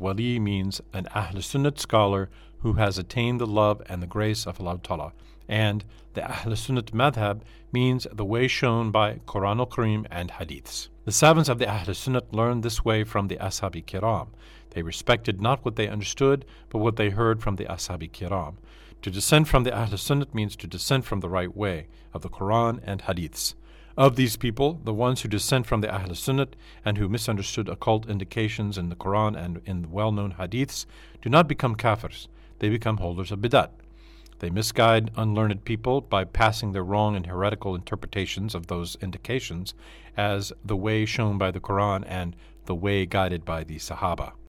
Wali means an Ahl Sunnat scholar who has attained the love and the grace of Allah Ta'ala. And the Ahl Sunnat madhab means the way shown by Quran al Karim and Hadiths. The savants of the Ahl Sunnat learned this way from the Ashabi Kiram. They respected not what they understood, but what they heard from the Ashabi Kiram. To descend from the Ahl Sunnat means to descend from the right way of the Quran and Hadiths. Of these people, the ones who dissent from the Ahl Sunnat and who misunderstood occult indications in the Quran and in the well known hadiths do not become kafirs, they become holders of bidat. They misguide unlearned people by passing their wrong and heretical interpretations of those indications as the way shown by the Quran and the way guided by the Sahaba.